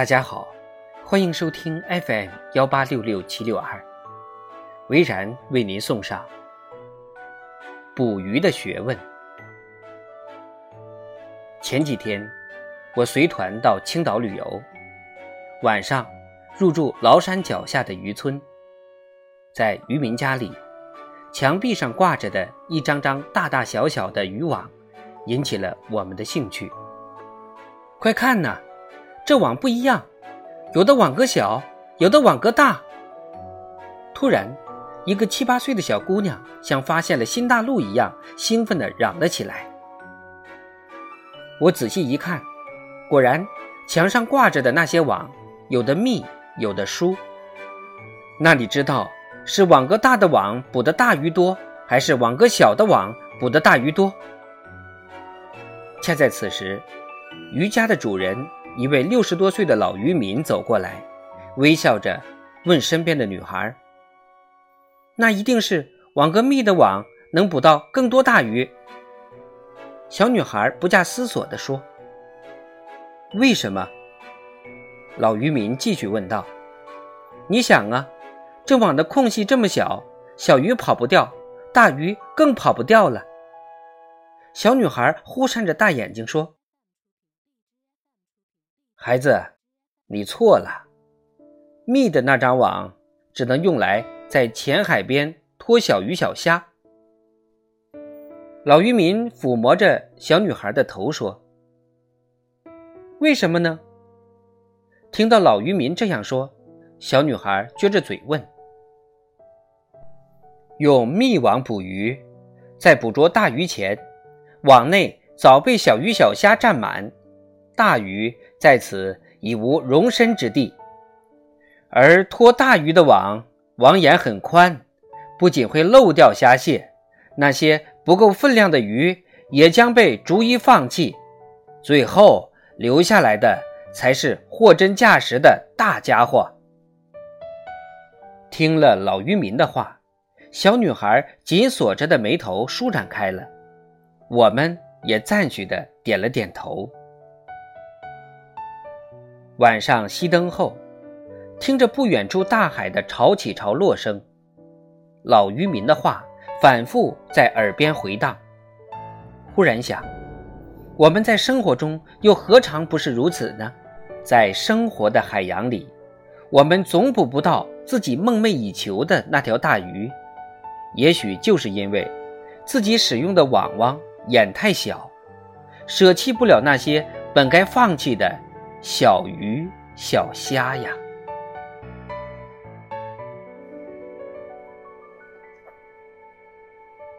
大家好，欢迎收听 FM 幺八六六七六二，维然为您送上捕鱼的学问。前几天，我随团到青岛旅游，晚上入住崂山脚下的渔村，在渔民家里，墙壁上挂着的一张张大大小小的渔网，引起了我们的兴趣。快看呐！这网不一样，有的网格小，有的网格大。突然，一个七八岁的小姑娘像发现了新大陆一样，兴奋地嚷了起来。我仔细一看，果然，墙上挂着的那些网，有的密，有的疏。那你知道是网格大的网捕的大鱼多，还是网格小的网捕的大鱼多？恰在此时，渔家的主人。一位六十多岁的老渔民走过来，微笑着问身边的女孩：“那一定是网格密的网能捕到更多大鱼。”小女孩不假思索地说：“为什么？”老渔民继续问道：“你想啊，这网的空隙这么小，小鱼跑不掉，大鱼更跑不掉了。”小女孩忽闪着大眼睛说。孩子，你错了。密的那张网只能用来在浅海边拖小鱼小虾。老渔民抚摸着小女孩的头说：“为什么呢？”听到老渔民这样说，小女孩撅着嘴问：“用密网捕鱼，在捕捉大鱼前，网内早被小鱼小虾占满。”大鱼在此已无容身之地，而拖大鱼的网网眼很宽，不仅会漏掉虾蟹，那些不够分量的鱼也将被逐一放弃，最后留下来的才是货真价实的大家伙。听了老渔民的话，小女孩紧锁着的眉头舒展开了，我们也赞许的点了点头。晚上熄灯后，听着不远处大海的潮起潮落声，老渔民的话反复在耳边回荡。忽然想，我们在生活中又何尝不是如此呢？在生活的海洋里，我们总捕不到自己梦寐以求的那条大鱼，也许就是因为自己使用的网网眼太小，舍弃不了那些本该放弃的。小鱼小虾呀。